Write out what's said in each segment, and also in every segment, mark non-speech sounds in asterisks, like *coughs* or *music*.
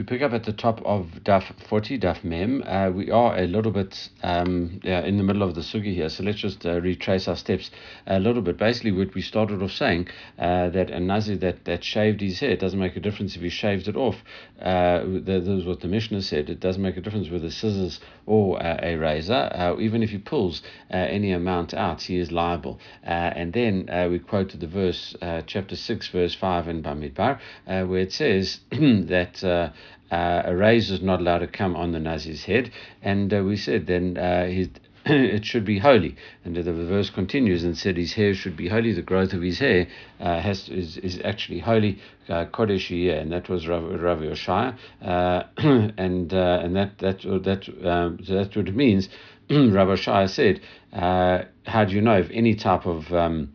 We pick up at the top of Daf 40, Daf Mem. Uh, we are a little bit um, yeah, in the middle of the sugya here, so let's just uh, retrace our steps a little bit. Basically, what we started off saying uh, that a Nazir that, that shaved his hair, it doesn't make a difference if he shaved it off. Uh, that was what the Mishnah said. It doesn't make a difference whether scissors or uh, a razor. Uh, even if he pulls any amount out, he is liable. and then we quoted the verse, chapter 6, verse 5 in Bamidbar, where it says *clears throat* that uh, a razor is not allowed to come on the Nazir's head, and uh, we said then uh, his *coughs* it should be holy. And the verse continues and said his hair should be holy. The growth of his hair uh, has is, is actually holy, uh, kodesh and that was Rav, Rav uh, *coughs* and uh, and that that that um, so that's what it means. *coughs* Rav Yoshaya said, uh, "How do you know if any type of um,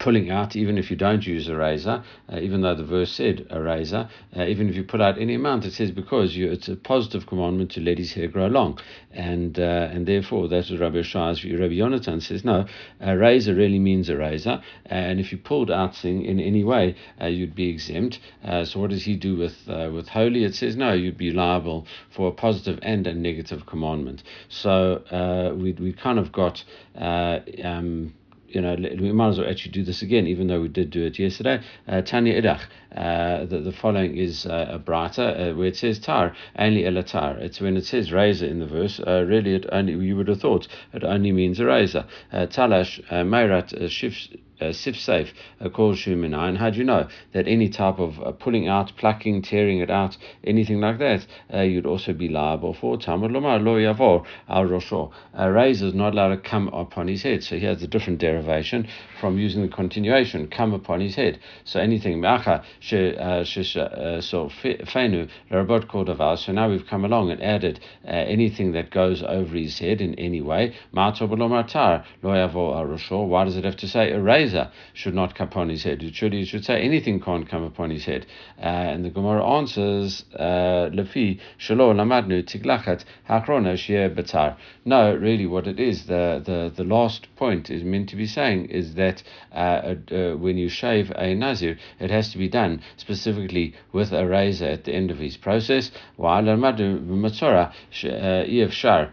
pulling out, even if you don't use a razor, uh, even though the verse said a razor, uh, even if you pull out any amount, it says because you, it's a positive commandment to let his hair grow long, and uh, and therefore that's what Rabbi view. Rabbi Yonatan says no, a razor really means a razor, and if you pulled out thing in any way, uh, you'd be exempt. Uh, so what does he do with with holy? It says no, you'd be liable for a positive and a negative commandment. So we we kind of got. Um, you know, we might as well actually do this again, even though we did do it yesterday. Uh, Tanya Idach, uh, the, the following is uh, a brighter, uh, where it says tar, only elatar. It's when it says razor in the verse, uh, really, it only you would have thought it only means a razor. Uh, talash, uh, Mayrat, uh, shifts sif safe called shumina. And how do you know that any type of uh, pulling out, plucking, tearing it out, anything like that, uh, you'd also be liable for? Talmud lomar lo yavor al rosho. A razor is not allowed to come upon his head. So he has a different derivation from using the continuation, come upon his head. So anything macha uh, uh, so fenu lerabot called So now we've come along and added uh, anything that goes over his head in any way. Ma'to lo yavor al rosho. Why does it have to say a razor? Should not come upon his head. It should, he should say anything can't come upon his head. Uh, and the Gemara answers, uh, Lefi shalo lamadnu tiglachat hakrona shir batar. No, really, what it is, the, the, the last point is meant to be saying is that uh, uh, when you shave a nazir, it has to be done specifically with a razor at the end of his process. While lamadu matzora if shar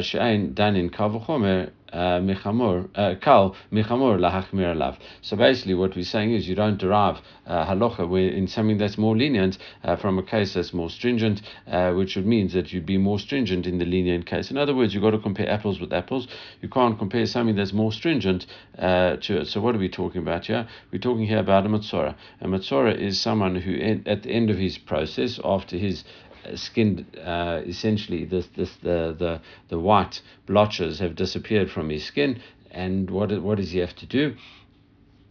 she'ain done in kavachomer michamor uh, kal michamor lahachmir alav. So basically, what we're saying is you don't derive uh, halacha in something that's more lenient uh, from a case that's more stringent, uh, which would mean that you'd be more stringent in the lenient case. In other words, you've got to compare apples with apples. You can't compare something that's more stringent uh, to it. So what are we talking about here? We're talking here about a matzora. A matzora is someone who, at the end of his process, after his skin uh, essentially this this the, the the white blotches have disappeared from his skin and what what does he have to do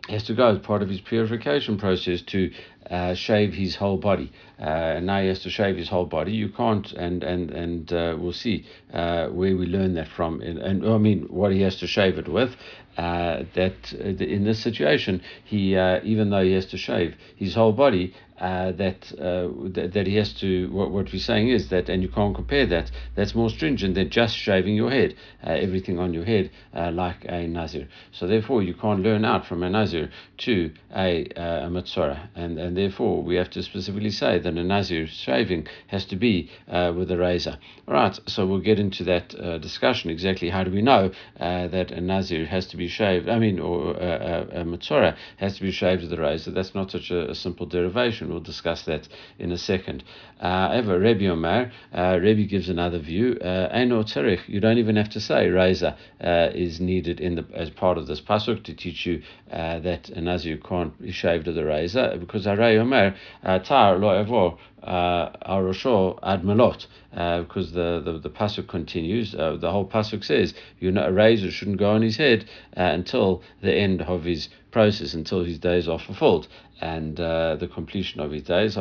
he has to go as part of his purification process to uh, shave his whole body. Uh, now he has to shave his whole body. You can't, and and and uh, we'll see uh, where we learn that from. And, and, I mean, what he has to shave it with. Uh, that uh, in this situation, he even though he has to shave his whole body, uh, that, uh, that he has to. What, what we're saying is that, and you can't compare that. That's more stringent than just shaving your head, uh, everything on your head, uh, like a nazir. So therefore, you can't learn out from a nazir to a, uh, a matzora, and and therefore we have to specifically say that a nazir shaving has to be uh, with a razor. All right. So we'll get into that discussion. Exactly how do we know that a nazir has to be shaved? I mean, or a, a, has to be shaved with a razor. That's not such a, a simple derivation. We'll discuss that in a second. Uh, however, Rebbe Omer, uh, Rebbe gives another view. Uh, Eino you don't even have to say razor uh, is needed in the as part of this pasuk to teach you uh, that a nazir can't be shaved with a razor because Omer uh, tar lo evor arosho ad melot. because the, the, the pasuk continues, uh, the whole pasuk says, you know, a razor shouldn't go on his head until the end of his process, until his days are fulfilled and uh, the completion of his days.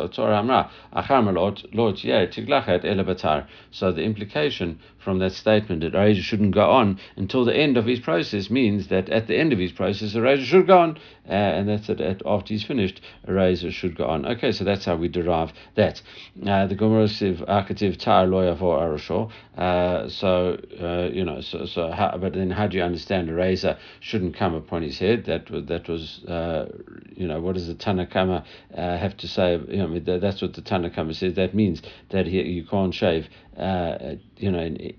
So the implication from that statement that Razor shouldn't go on until the end of his process means that at the end of his process, a Razor should go on, uh, and that's it, after he's finished, Razor should go on. Okay, so that's how we derive that. Uh, the Gemara says akativ tar loyavo arashor. Uh, so uh, you know, so so. How, but then, how do you understand a razor shouldn't come upon his head? That was that was uh, you know what does the Tanna Kamma uh, have to say? You know, that's what the Tanna Kamma says. That means that he, you can't shave. Uh, you know, in,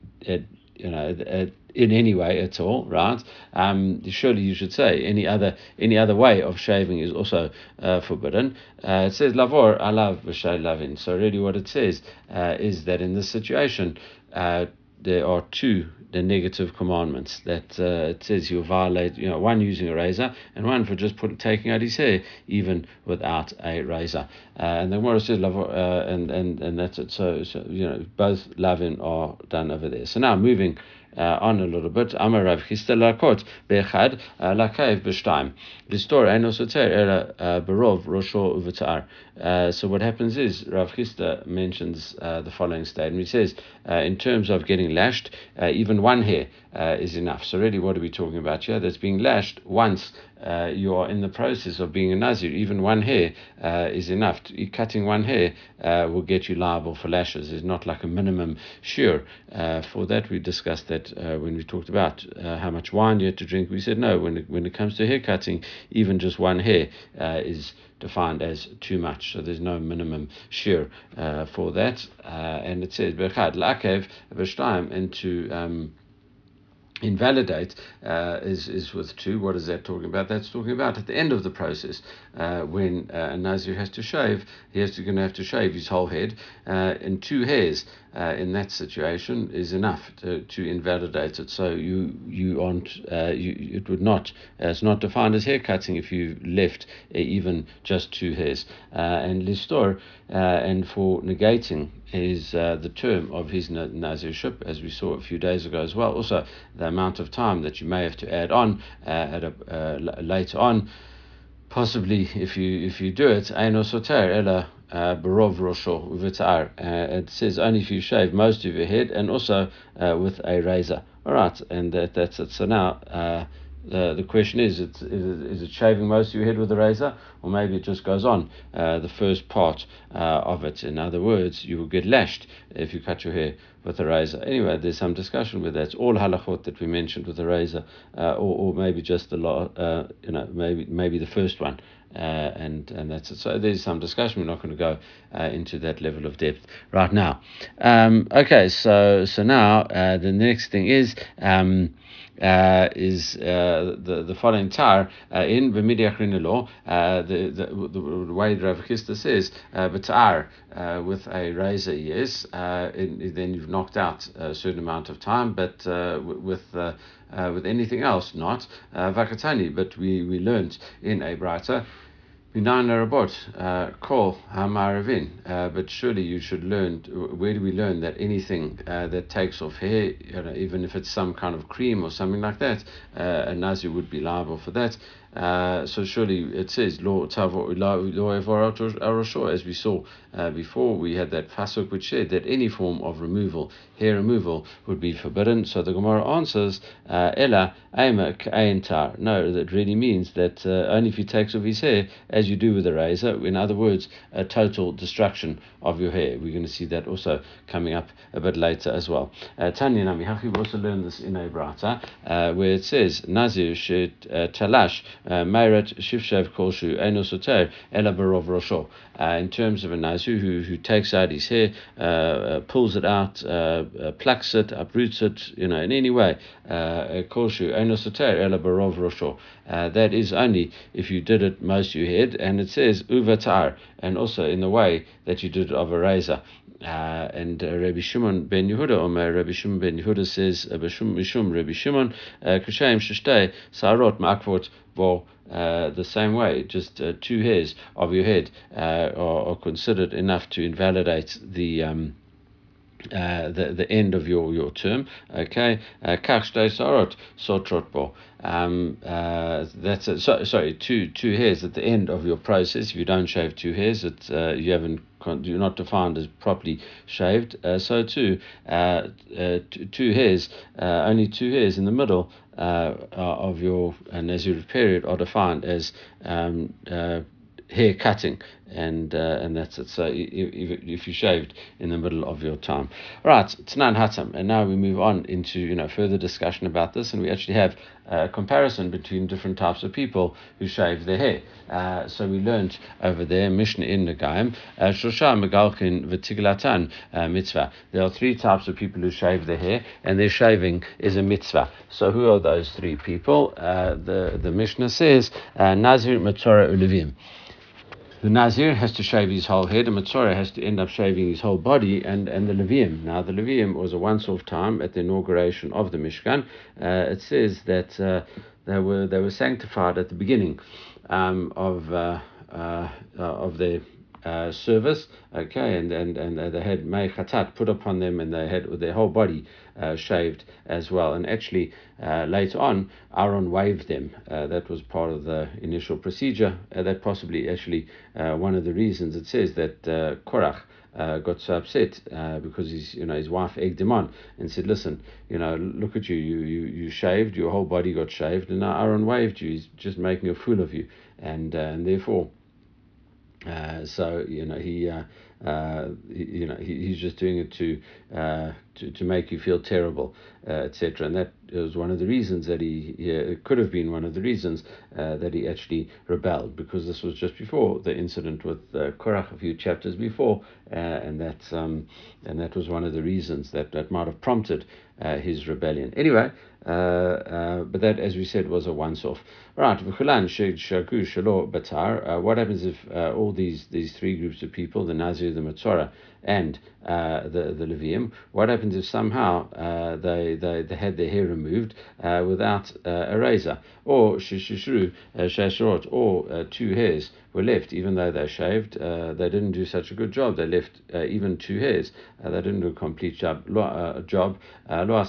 you know in any way at all, right? Um, surely you should say any other any other way of shaving is also uh, forbidden. Uh, it says lavor alav lavin. So really, what it says uh, is that in this situation, uh, there are two the negative commandments that uh, it says you violate, you know, one using a razor and one for just put, taking out his hair even without a razor. Uh, and the Gemara says, uh, and, and, and that's it. So, so, you know, both lavin are done over there. So now moving on a little bit. Amar Rav Chisda lakot be'echad uh, lakayev b'shtaim. Listor eno soter ela uh, berov rosho uvetar. So what happens is Rav Chisda mentions uh, the following statement. He says, uh, in terms of getting lashed, uh, even one hair is enough. So really, what are we talking about here? That's being lashed once uh, you are in the process of being a Nazir, even one hair uh, is enough. Cutting one hair uh, will get you liable for lashes. It's not like a minimum sure. Uh, for that, we discussed that uh, when we talked about uh, how much wine you had to drink. We said no, when it, when it comes to hair cutting, even just one hair is defined as too much. So there's no minimum shear for that. And it says, Berchad, Lakev, and to. Um, invalidate uh, is, is with two. What is that talking about? That's talking about at the end of the process uh, when uh, a Nazir has to shave, he has to going to have to shave his whole head, uh, and two hairs uh, in that situation is enough to, to invalidate it. So you you aren't uh, you it would not it's not defined as hair cutting if you left even just two hairs. and listor and for negating is uh, the term of his nazirship, as we saw a few days ago as well. Also, the amount of time that you may have to add on uh, at a, uh, later on, possibly if you if you do it, eino soter ela uh, barov rosho uvitar. Uh, it says only if you shave most of your head and also uh, with a razor. All right, and that, that's it. So now uh, the question is, it's, is, is it shaving most of your head with a razor, or maybe it just goes on uh, the first part uh, of it? In other words, you will get lashed if you cut your hair with a razor. Anyway, there's some discussion with that. It's all halachot that we mentioned with a razor, uh, or, or maybe just the lot, uh, you know, maybe maybe the first one. Uh, and and that's it. So there's some discussion. We're not going to go into that level of depth right now. Um, okay, so so now the next thing is. Um, uh, is uh, the the following tar uh, in b'midiach law. Uh, the, the the way Rav Chisda says uh, b'tar with a razor, yes, in, then you've knocked out a certain amount of time, but with with anything else, not vakatani. But we we learned in a brighter Minan Rabot, Kol but surely you should learn. Where do we learn that anything uh, that takes off hair, you know, even if it's some kind of cream or something like that, uh, a Nazir would be liable for that. Uh, so surely it says law as we saw uh, before we had that pasuk which said that any form of removal hair removal would be forbidden. So the Gemara answers uh, ella aima no that really means that uh, only if he takes off his hair as you do with a razor. In other words a total destruction of your hair. We're going to see that also coming up a bit later as well. Uh, Tanya Nami we also learned this in a brata where it says Nazir should talash Meirat Shivshev Kolshu Enosoter Elabarov Rosho. Uh, in terms of a Nazu who, who takes out his hair, uh, uh, pulls it out, uh, uh, plucks it, uproots it, you know, in any way, Kolshu Enosoter Elabarov Rosho. That is only if you did it most your head, and it says Uvatar, and also in the way that you did it of a razor. Uh, and uh, Rabbi Shimon ben Yehuda, Omer, Rabbi Shimon ben Yehuda says, Mishum Rabbi Shimon, Kushaim Sheshtei, Sarot Makvot, well, uh, the same way, just uh, two hairs of your head uh, are, are, considered enough to invalidate the. Um, uh, the the end of your your term. Okay, uh, kach sarot sotrot Um, uh, that's a, so, sorry, two two hairs at the end of your process. If you don't shave two hairs, it uh, you haven't you're not defined as properly shaved. Uh, so too, uh, uh, two hairs, uh, only two hairs in the middle uh, of your Nazir period are defined as um, hair cutting and uh, and that's it. So if, if you shaved in the middle of your time, right? Tnan Hatam, and now we move on into you know further discussion about this, and we actually have a comparison between different types of people who shave their hair. Uh, so we learned over there, Mishnah in the Gaim, uh, Shosha Megalkin V'tiglatan uh, mitzvah. There are three types of people who shave their hair, and their shaving is a mitzvah. So who are those three people? Uh, the, the Mishnah says, uh, Nazir, Matzorah, Ulevim the Nazir has to shave his whole head, and Matzorah has to end up shaving his whole body, and, and the Levium. Now, the Levium was a once off time at the inauguration of the Mishkan. Uh, it says that uh, they, were, they were sanctified at the beginning um, of, uh, uh of their uh, service, okay, and, and, and they had May put upon them and they had their whole body uh, shaved as well. And actually, uh, later on, Aaron waved them. Uh, that was part of the initial procedure. Uh, that possibly actually uh, one of the reasons it says that uh, Korach. Uh, got so upset uh, because his you know his wife egged him on and said, "Listen, you know, look at you. You you you shaved. Your whole body got shaved, and now Aaron waved you. He's just making a fool of you, and uh, and therefore." Uh, so you know he, uh, uh, you know he, he's just doing it to uh, to, to make you feel terrible, uh, etc. And that was one of the reasons that he, he it could have been one of the reasons uh, that he actually rebelled because this was just before the incident with uh, Korach a few chapters before, and that um, and that was one of the reasons that that might have prompted his rebellion. Anyway. Uh, uh, but that, as we said, was a once-off. Right. Uh, what happens if all these these three groups of people, the Nazir, the Matzorah, and uh, the the Levium. What happens if somehow uh, they, they they had their hair removed uh, without a razor, or shishru shashrot, or two hairs were left, even though they shaved, they didn't do such a good job. They left even two hairs. they didn't do a complete job. Lo, job. Lo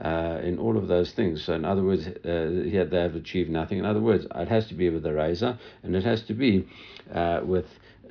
uh, in all of those things. So, in other words, uh, here they have achieved nothing. In other words, it has to be with a razor, and it has to be uh, with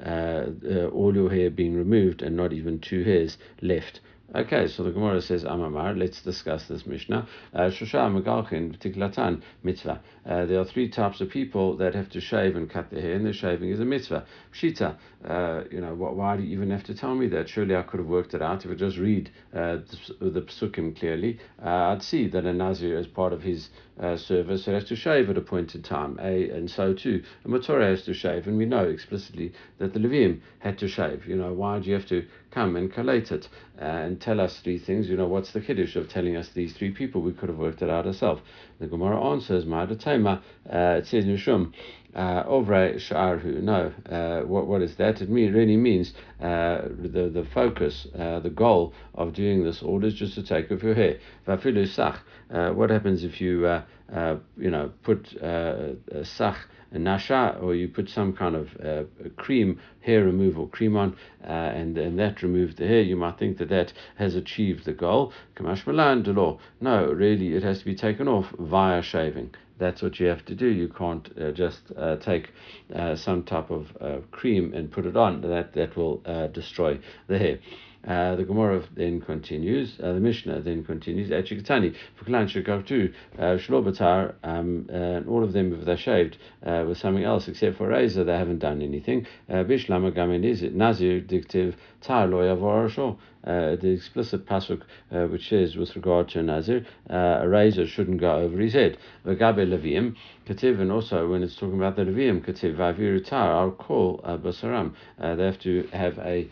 uh, uh, all your hair being removed and not even two hairs left. Okay, so the Gemara says, Amamar, let's discuss this Mishnah. Uh, Shosha Megalchin Tiklatan mitzvah. Uh, there are three types of people that have to shave and cut their hair, and the shaving is a mitzvah. Pshita, uh, you know, why do you even have to tell me that? Surely I could have worked it out if I just read uh, the, the psukim clearly. Uh, I'd see that a Nazir, as part of his uh, service, has to shave at a point in time, a, and so too a Matorah has to shave, and we know explicitly that the Levim had to shave. You know, why do you have to come and collate it uh, and tell us three things? You know, what's the chiddush of telling us these three people? We could have worked it out ourselves. The Gemara answers, Ma'adatema, uh, it says Nishum, uh, Ovre Sharhu. No, uh, what, what is that? It mean, really means uh, the, the focus, uh, the goal of doing this order is just to take off your hair. Vafilu Sach. Uh, what happens if you, uh, you know, put uh, Sach nasha or you put some kind of uh, cream hair removal cream on uh, and and that removed the hair. You might think that that has achieved the goal. Kamash malan law. No really it has to be taken off via shaving. That's what you have to do. You can't uh, just uh, take uh, some type of cream and put it on. That that will destroy the hair uh, the Gemara then continues, uh, the Mishnah then continues, Echikatani, for Klan Shikaktu, uh, Shlobatar, um, and all of them, if they're shaved uh, with something else except for razor, they haven't done anything. Bishlama Gamin is it Nazir Dictive Tar Loya uh, the explicit pasuk uh, which says with regard to a nazir, uh, a razor shouldn't go over his head. V'gabe leviim kativ, and also when it's talking about the leviim kativ vaviru tar, I'll call uh, basaram. Uh, they have to have a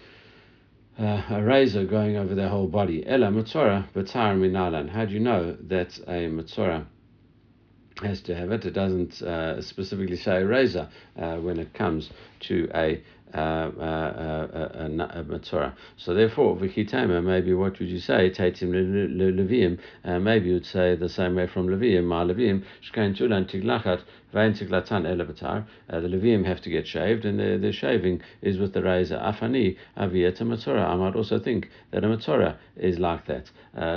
uh, a razor going over their whole body. Ella Matzora Batar Minalan. How do you know that a Matzora has to have it? It doesn't uh, specifically say razor uh, when it comes to a uh, uh, uh, uh, uh a. Uh, so therefore, v'chitema, maybe what would you say? Taitim leviim. Maybe you'd say the same way from leviim. Ma leviim shkain tulan tiglachat vein tiglatan elevatar. The leviim have to get shaved, and their, shaving is with the razor. Afani aviyat matzora. I might also think that a matzora is like that.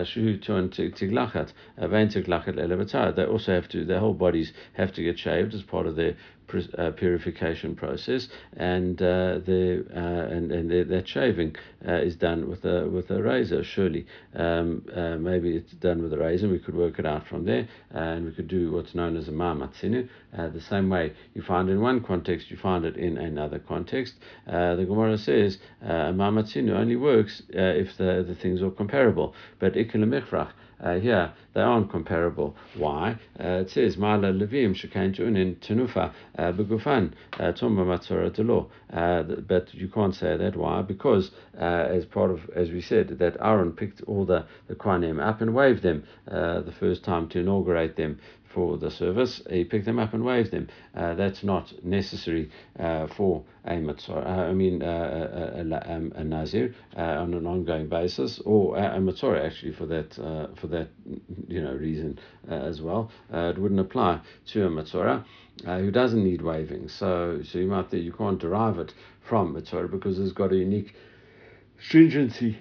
Shu tuan tiglachat vein tiglachat elevatar. They also have to. Their whole bodies have to get shaved as part of their uh, purification process, and uh, the uh, and and the, that shaving uh, is done with a with a razor. Surely, um, uh, maybe it's done with a razor. We could work it out from there, and we could do what's known as a ma'amatzinu. the same way you find in one context, you find it in another context. the Gemara says a ma'amatzinu only works if the the things are comparable, but ikil uh, here they aren't comparable. Why? Uh, it says Levim Shekain Tunin Tenufa uh, Begufan uh, Delo. But you can't say that. Why? Because uh, as part of, as we said, that Aaron picked all the, the Kohanim up and waved them the first time to inaugurate them for the service, he picked them up and waved them. Uh, that's not necessary uh, for a matzor. Uh, I mean, uh, a, a, um, a, nazir uh, on an ongoing basis, or a, a actually for that for that you know reason as well. it wouldn't apply to a matzora. who doesn't need waving, so so you might you can't derive it from matzora because it's got a unique stringency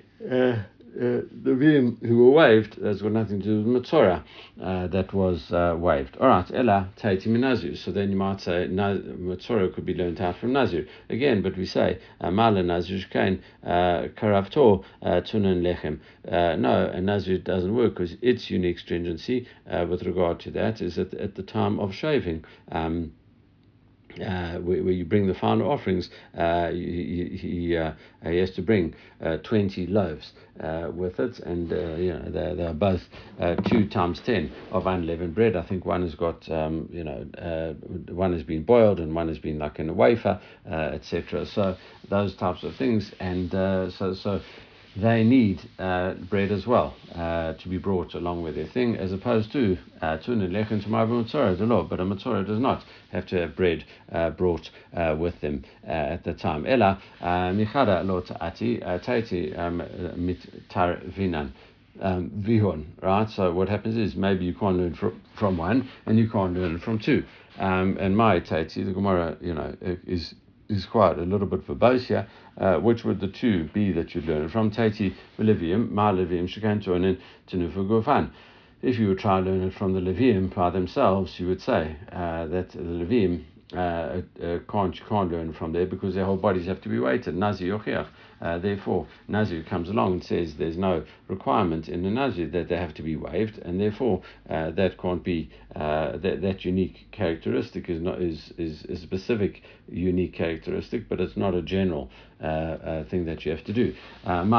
uh, the Vim who were waived, that's got nothing to do with Matzora uh, that was uh, waived. All right, Ella Taiti Nazir. So then you might say Matzora could be learned out from Nazir. Again, but we say uh, Mala Nazir Kain uh, Karavtor Tunan Lechem. No, a Nazir doesn't work because its unique stringency with regard to that is at, at the time of shaving. Um, uh, where, where, you bring the final offerings, uh, he, he, uh, he, has to bring uh, 20 loaves uh, with it, and uh, you know they're, they're both two times 10 of unleavened bread. I think one has got, um, you know, one has been boiled and one has been like in a wafer, etc. So those types of things, and so so they need uh, bread as well uh, to be brought along with their thing, as opposed to uh, tuna lechem to matzorah, the law. But a matzorah does not have to have bread uh, brought uh, with them uh, at the time. Ella michada lo ta'ati taiti um, mit tar vinan. Um, vihon, right? So what happens is maybe you can't learn from, from one and you can't learn from two. Um, and my taiti, the Gemara, you know, is is quite a little bit verbose here. Uh, which would the two be that you'd learn from? Taiti Levium, Ma Levium, Shekan Tuanin, Tenufa Gofan. If you would try to learn it from the Levium by themselves, you would say uh, that the Levium uh, uh, can't, can't learn from there because their whole bodies have to be weighted. Nazir Yochiach. Uh, therefore, Nazir comes along and says there's no requirement in the Nazir that they have to be waived, and therefore uh, that can't be uh, that that unique characteristic is not is, is a specific unique characteristic, but it's not a general uh, uh, thing that you have to do. Uh, and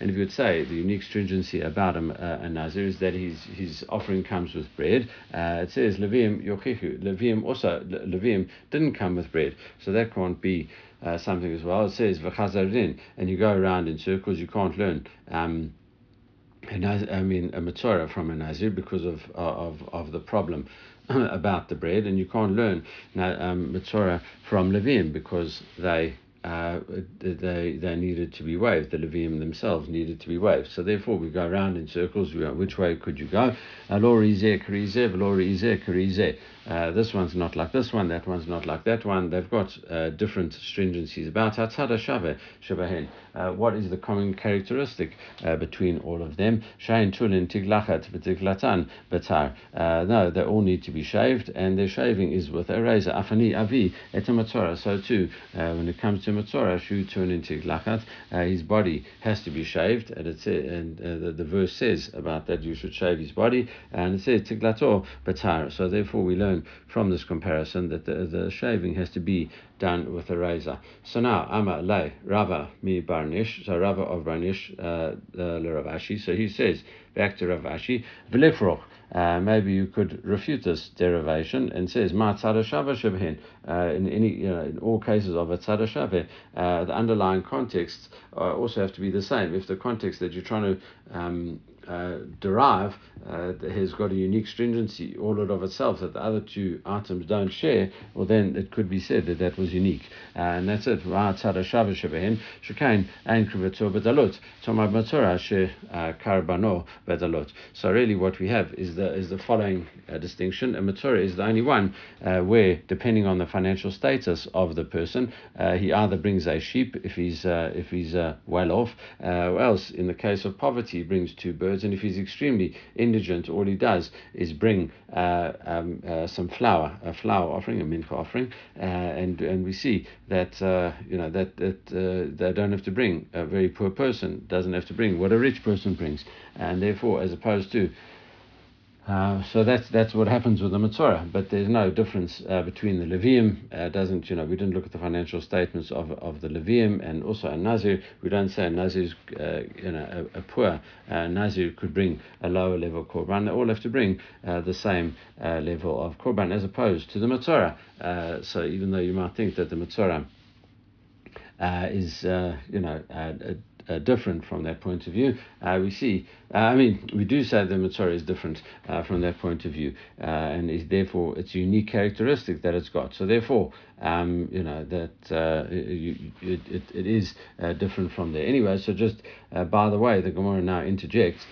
if you would say the unique stringency about a, a Nazir is that his his offering comes with bread, it says Levim Yochichu. Levim also Levim didn't come with bread, so that can't be uh, something as well. It says v'chazarin, and you go around in circles. You can't learn. Um, I mean, a matzora from a nazir because of of of the problem *clears throat* about the bread, and you can't learn um, from levim because they uh, they they needed to be waved. The Levium themselves needed to be waved. So therefore, we go around in circles. We go, which way could you go? Uh, this one's not like this one. That one's not like that one. They've got uh, different stringencies. About Hatzada Shave Shabahen. Uh, what is the common characteristic uh, between all of them? Shain Tulin Tiglachat V'Tiglatan Batar. Uh, no, they all need to be shaved, and their shaving is with a razor. Afani Avi Etamatzora. So too, when it comes to Matzora, Shu Tulin Tiglachat, his body has to be shaved, and, it's, and the, the verse says about that you should shave his body, and it says Tiglator Batar. So therefore, we learn from this comparison that the, the shaving has to be done with a razor. So now, Ama Le Rava mi Barnish, so Rava of Barnish, uh, uh, Rav Ashi. So he says, back to Rav Ashi, V'lefroch. Uh, maybe you could refute this derivation and says ma shava shabhin. Uh, in any you know, in all cases of a tzada shaveh, uh, the underlying contexts uh, also have to be the same. If the context that you're trying to um, uh, derive uh, has got a unique stringency all of itself that the other two items don't share, well then it could be said that that was unique. Uh, and that's it. So really what we have is the is the following uh, distinction. A matzora is the only one uh, where, depending on the financial status of the person, uh, he either brings a sheep if he's if he's well off, or else in the case of poverty, he brings two birds and if he's extremely indigent, all he does is bring uh, um, uh, some flour, a flour offering, a mincha offering, uh, and and we see that uh, you know that that uh, they don't have to bring a very poor person doesn't have to bring what a rich person brings, and therefore, as opposed to uh, so that's that's what happens with the Matzorah, but there's no difference uh, between the Levium. Uh, doesn't you know? We didn't look at the financial statements of, of the Levium and also a Nazir. We don't say a Nazir uh, you know a, a poor uh, Nazir could bring a lower level korban. They all have to bring uh, the same level of korban as opposed to the Matzorah. so even though you might think that the Matzorah is you know uh, different from that point of view. Uh, we see, uh, I mean, we do say the Matzorah is different uh, from that point of view, uh, and is therefore its unique characteristic that it's got. So therefore, um, you know that uh, you, it, it, it is different from there. Anyway, so just by the way, the Gemara now interjects.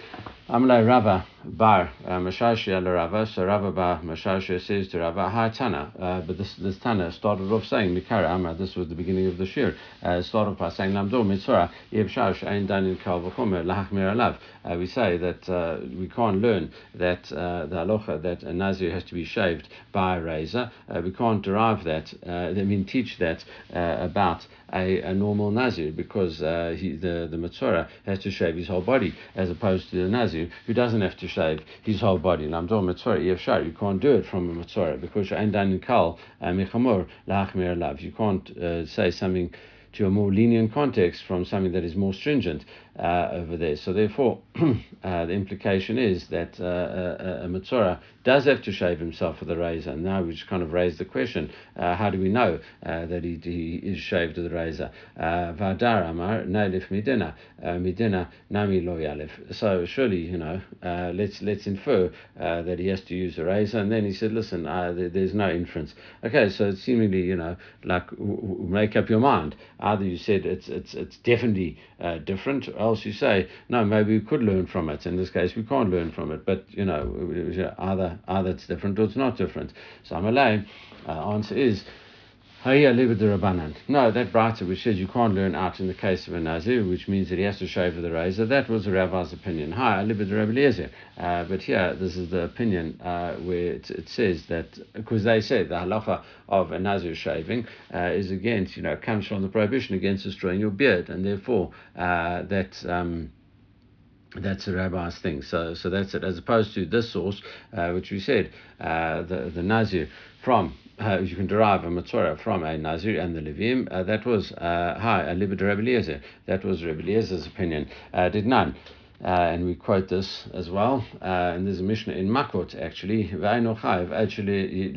Amalai Rava bar Mashashia Rava. So Rava bar Mashashia says to Rava, Hi Tana. Uh, but this this Tana started off saying Mikara. This was the beginning of the shir. Uh, started off by saying Lamdo Mitzvah Yeb Shash Ein Danin Kal V'Chomer Lahachmir Alav. Uh, we say that uh, we can't learn that uh, the halacha that a nazir has to be shaved by a razor. Uh, we can't derive that. I mean, teach that about a, a normal nazir because uh, he, the the Matzorah has to shave his whole body as opposed to the nazir who doesn't have to shave his whole body. And I'm talking Matzorah Yevshar. You can't do it from a Matzorah because in Kal uh, Mechamor Lachmir Lav. You can't uh, say something to a more lenient context from something that is more stringent uh, over there. So therefore, *clears throat* uh, the implication is that uh, a, a Matzorah does have to shave himself with a razor. Now we just kind of raised the question, uh, how do we know uh, that he, he is shaved with a razor? Uh, Vadar Amar, Nailif Midina, Midina Nami Lo Yalif. So surely, you know, let's let's infer that he has to use a razor. And then he said, listen, there, there's no inference. Okay, so it's seemingly, you know, like w- w- make up your mind. Either you said it's, it's, it's definitely different, else you say, no, maybe we could learn from it. In this case, we can't learn from it. But, you know, either, either it's different or it's not different. So Amalei, uh, answer is, Hayya live the Rabbanan. No, that writer which says you can't learn out in the case of a Nazir, which means that he has to shave with a razor, that was the Rabbi's opinion. Hi. Uh, but here, this is the opinion uh, where it, it, says that, because they say the halacha of a Nazir shaving uh, is against, you know, comes from the prohibition against destroying your beard, and therefore uh, that. Um, that's the rabbi's thing. So, so that's it. As opposed to this source, uh, which we said, uh, the the Nazir from uh, you can derive a Matzorah from a Nazir and the Levim. Uh, that was uh, hi a Libid Rebbe Eliezer. That was Rebbe Eliezer's opinion. Uh, did none. Uh, and we quote this as well. Uh, and there's a Mishnah in Makot actually. Actually,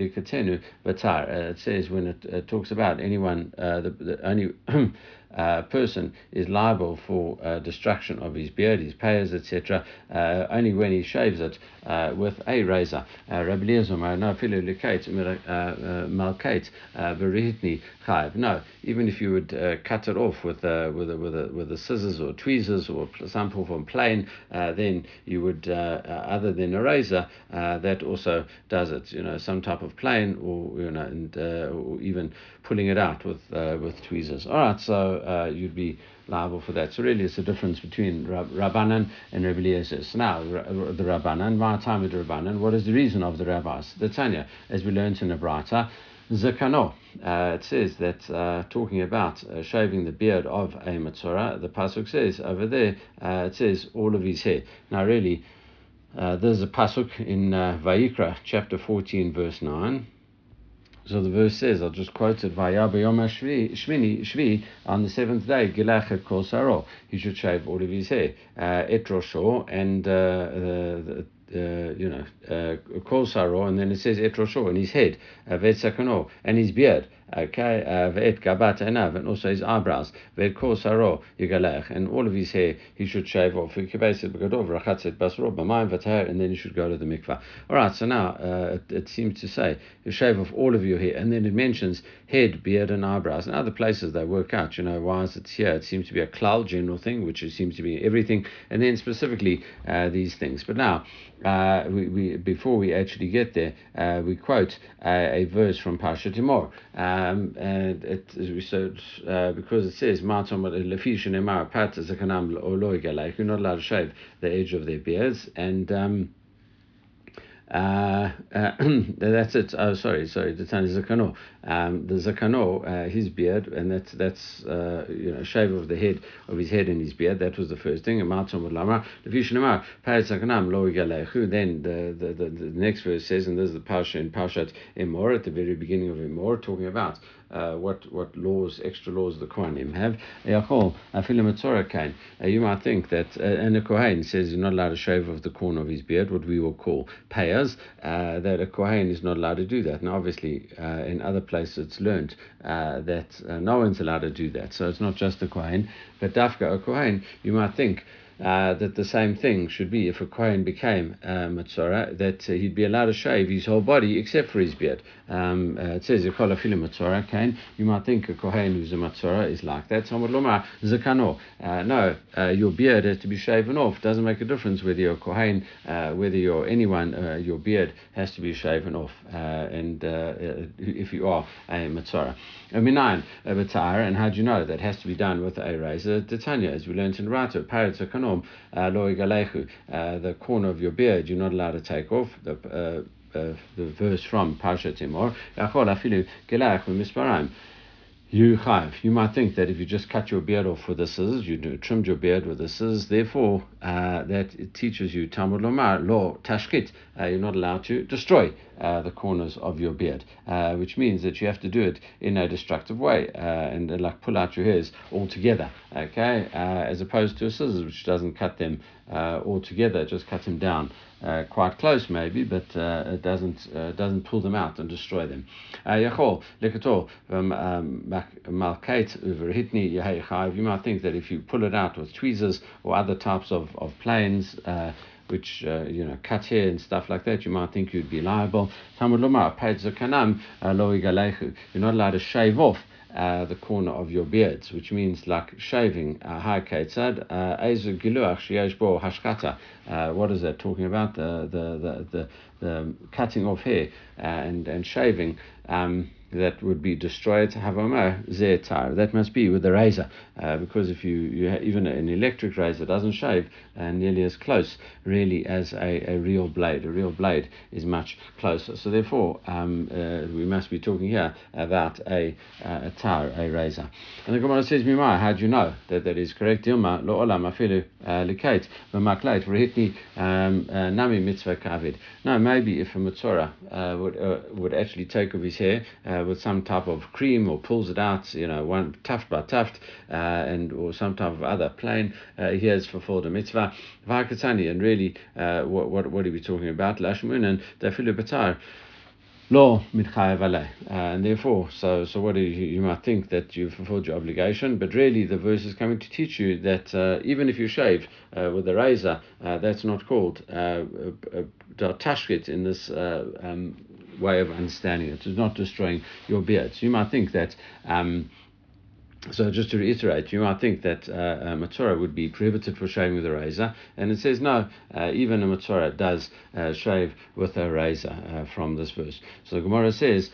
uh, It says when it, it talks about anyone, uh, the, the only *clears throat* uh, person is liable for uh, destruction of his beard, his payers, etc., uh, only when he shaves it uh, with a razor. Uh, no, even if you would uh, cut it off with uh, with a, with a, with the scissors or tweezers or some form of plane, uh, then you would, uh, uh, other than a razor, uh, that also does it. You know, some type of plane or you know, and or even pulling it out with with tweezers. All right, so you'd be liable for that. So really, it's a difference between Rabbanan and Eliezer. So now, the Rabbanan, my time with the Rabbanan, what is the reason of the rabbis? The Tanya, as we learned in the Brata, Zakano. Uh, it says that uh, talking about uh, shaving the beard of a Matzorah, the Pasuk says over there, uh, it says all of his hair. Now, really, uh, there's a Pasuk in uh, Vayikra, chapter 14, verse 9. So the verse says, I'll just quote it, Shvini, Shvi, on the seventh day, Gilach kol saro. He should shave all of his hair. Uh, etrosho, and uh, the, uh, you know, uh, kol saro, and then it says etrosho, and his head, uh, vetsakano, and his beard. Okay, ve'et gabat enav, and also his eyebrows, ve'et kol saro yigalech, and all of his hair he should shave off. And then he should go to the mikvah. All right, so now uh, it, it, seems to say you shave off all of your hair, and then it mentions head, beard, and eyebrows. And other places they work out, you know, why is it here? It seems to be a cloud general thing, which seems to be everything, and then specifically uh, these things. But now, uh, we, we before we actually get there, uh, we quote uh, a verse from Pasha Timor. Um, and it, uh, because it says you're not allowed to shave the edge of their beards, and um, uh, uh, *clears throat* that's it. Oh, sorry, sorry. The Tani Zakano. Um, the Zakano, uh, his beard, and that's that's uh, you know shave of the head of his head and his beard. That was the first thing. And Then the, the, the, the next verse says, and this is the Pasha in Pashat Emor at the very beginning of Emor, talking about uh, what what laws, extra laws the Kohanim have. Uh, you might think that, uh, and the Kohen says you're not allowed to shave off the corner of his beard, what we will call payas, uh, that a Kohen is not allowed to do that. Now, obviously, uh, in other places it's learned uh, that no one's allowed to do that. So it's not just the Kohen, but Dafka, a Kohen, you might think uh, that the same thing should be if a Kohen became uh, Matzora, that uh, he'd be allowed to shave his whole body except for his beard. Um, uh, it says, Matzora, Kain. You might think a Kohen who's a Matzora is like that. Zakano. Uh, no, uh, your beard has to be shaven off. Doesn't make a difference whether you're a Kohen, whether you're anyone, your beard has to be shaven off. and if you are a Matzora. Minayin, a Batar, and how do you know that has to be done with a razor? Titania, as we learned in Rata, Parat Kanom, Loi the corner of your beard you're not allowed to take off. The, uh, uh, the verse from Parsha Timor, you chayiv. You might think that if you just cut your beard off with the scissors, you trimmed your beard with the scissors, therefore uh, that it teaches you Talmud Lomar, law, tashkit. Uh, you're not allowed to destroy uh, the corners of your beard, uh, which means that you have to do it in a destructive way uh, and uh, like pull out your hairs altogether, okay, as opposed to a scissors, which doesn't cut them altogether, just cuts them down uh, quite close maybe, but uh, it doesn't uh, doesn't pull them out and destroy them. Yachol lekator um, malkate hitni You might think that if you pull it out with tweezers or other types of of planes. Uh, which uh, you know cut here and stuff like that, you might think you'd be liable. You're not allowed to shave off uh, the corner of your beards, which means like shaving. Uh, uh, what is that talking about? The the the the, the cutting off hair uh, and and shaving. Um, that would be destroyed havama zetar. That must be with the razor, uh, because if you, you even an electric razor doesn't shave uh, nearly as close, really, as a, a real blade. A real blade is much closer. So therefore, um, uh, we must be talking here about a, a tar, a razor. And the Gemara says, "Mima, how do you know that that is correct?" Dilma lo olam afilu uh, likate v'makleit v'rehitni um, uh, nami mitzvah kavid. No, maybe if a mitzvah uh, would would actually take off his hair uh, with some type of cream or pulls it out, you know, one tuft by tuft, uh, and or some type of other plain, uh, he has fulfilled a mitzvah. And really, uh, what, what, what are we talking about? Lashmun and Dafilu Batar law mitchayev uh, and therefore, so so what you, you might think that you've fulfilled your obligation, but really the verse is coming to teach you that uh, even if you shave uh, with a razor, uh, that's not called uh, tashkit in this uh, um, way of understanding it. It's not destroying your beard. So you might think that. Um, so just to reiterate, you might think that uh, a matzora would be prohibited for shaving with a razor, and it says no, uh, even a matzora does uh, shave with a razor uh, from this verse. So the Gemara says,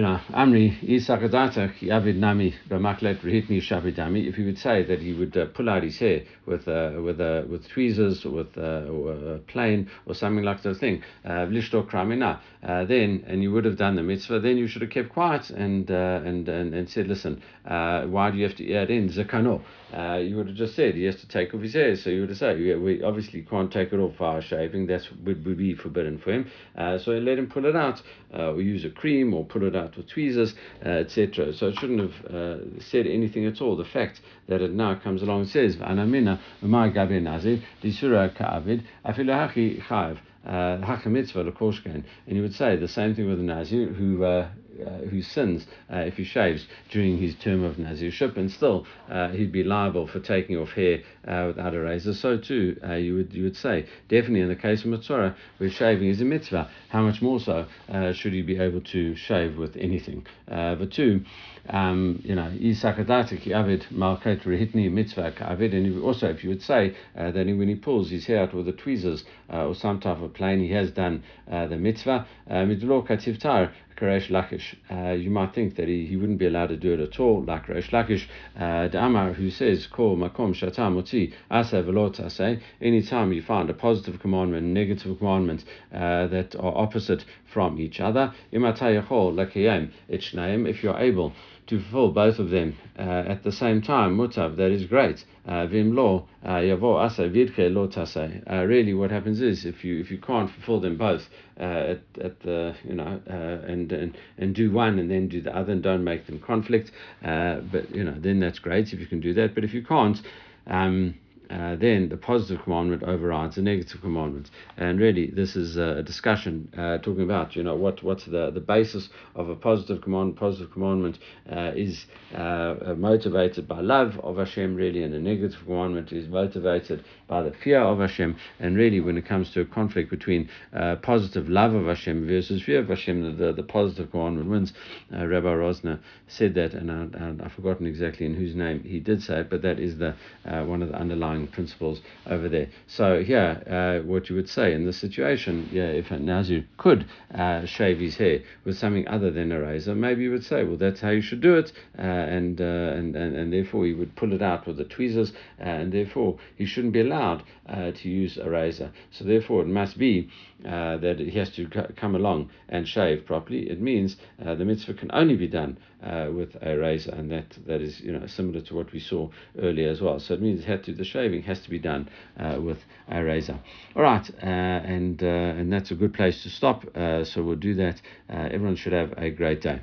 Amri Isakadata Yavid Nami Bamaklet Rihitni Shabidami, if he would say that he would uh, pull out his hair with uh, with uh, with tweezers or with uh, or a plane or something like that thing, Lishto Kramina, uh, then and you would have done the mitzvah, then you should have kept quiet and uh, and, and and said, listen, uh, why do you have to add in zakano? Uh, you would have just said he has to take off his hair. So you would have said, yeah, we obviously can't take it off our shaving. That would, would be forbidden for him. Uh, so let him pull it out, uh, or use a cream, or pull it out with tweezers, uh, etc. So it shouldn't have uh, said anything at all. The fact that it now comes along and says, "Anamina umay gabe nazir disura ka'avid afilu hachi chav." Uh, and you would say the same thing with the Nazir who uh, who sins uh, if he shaves during his term of Nazirship, and still uh, he'd be liable for taking off hair uh, without a razor. So too, uh, you would you would say definitely in the case of Matzora, where shaving is a mitzvah, how much more so uh, should he be able to shave with anything? but two, um, you know, Isakadatik Avid Malkat Rehitni Mitzvah Avid, and also if you would say that when he pulls his hair out with the tweezers or some type of plane, he has done the mitzvah. Midlo Kativtar Karesh Lakish, uh, you might think that he, he wouldn't be allowed to do it at all, like Reish Lakish, uh, the Amar, who says, Ko makom shatam oti asa anytime you find a positive commandment and negative commandment uh, that are opposite from each other, if you're able to fulfill both of them uh, at the same time, mutav, that is great. Uh, vim lo uh, yavo asa vidke lo tase. Really, what happens is if you if you can't fulfill them both uh, at at the you know uh, and, and and do one and then do the other and don't make them conflict, but you know then that's great if you can do that. But if you can't. Um, uh, then the positive commandment overrides the negative commandment. And really, this is a discussion uh, talking about, you know, what what's the, the basis of a positive command. Positive commandment uh, is uh, motivated by love of Hashem, really, and a negative commandment is motivated by the fear of Hashem. And really, when it comes to a conflict between uh, positive love of Hashem versus fear of Hashem, the, the positive commandment wins. Rabbi Rosner said that, and, I, have forgotten exactly in whose name he did say it, but that is the one of the underlying principles over there. So yeah, uh, what you would say in this situation, yeah, if a Nazir could uh, shave his hair with something other than a razor, maybe you would say, well, that's how you should do it, uh, and, uh, and, and and therefore he would pull it out with the tweezers, uh, and therefore he shouldn't be allowed uh, to use a razor. So therefore, it must be that he has to come along and shave properly. It means the mitzvah can only be done with a razor, and that that is you know similar to what we saw earlier as well. So it means it had to the shaving has to be done uh, with a razor. All right, uh, and uh, and that's a good place to stop. Uh, so we'll do that. everyone should have a great day.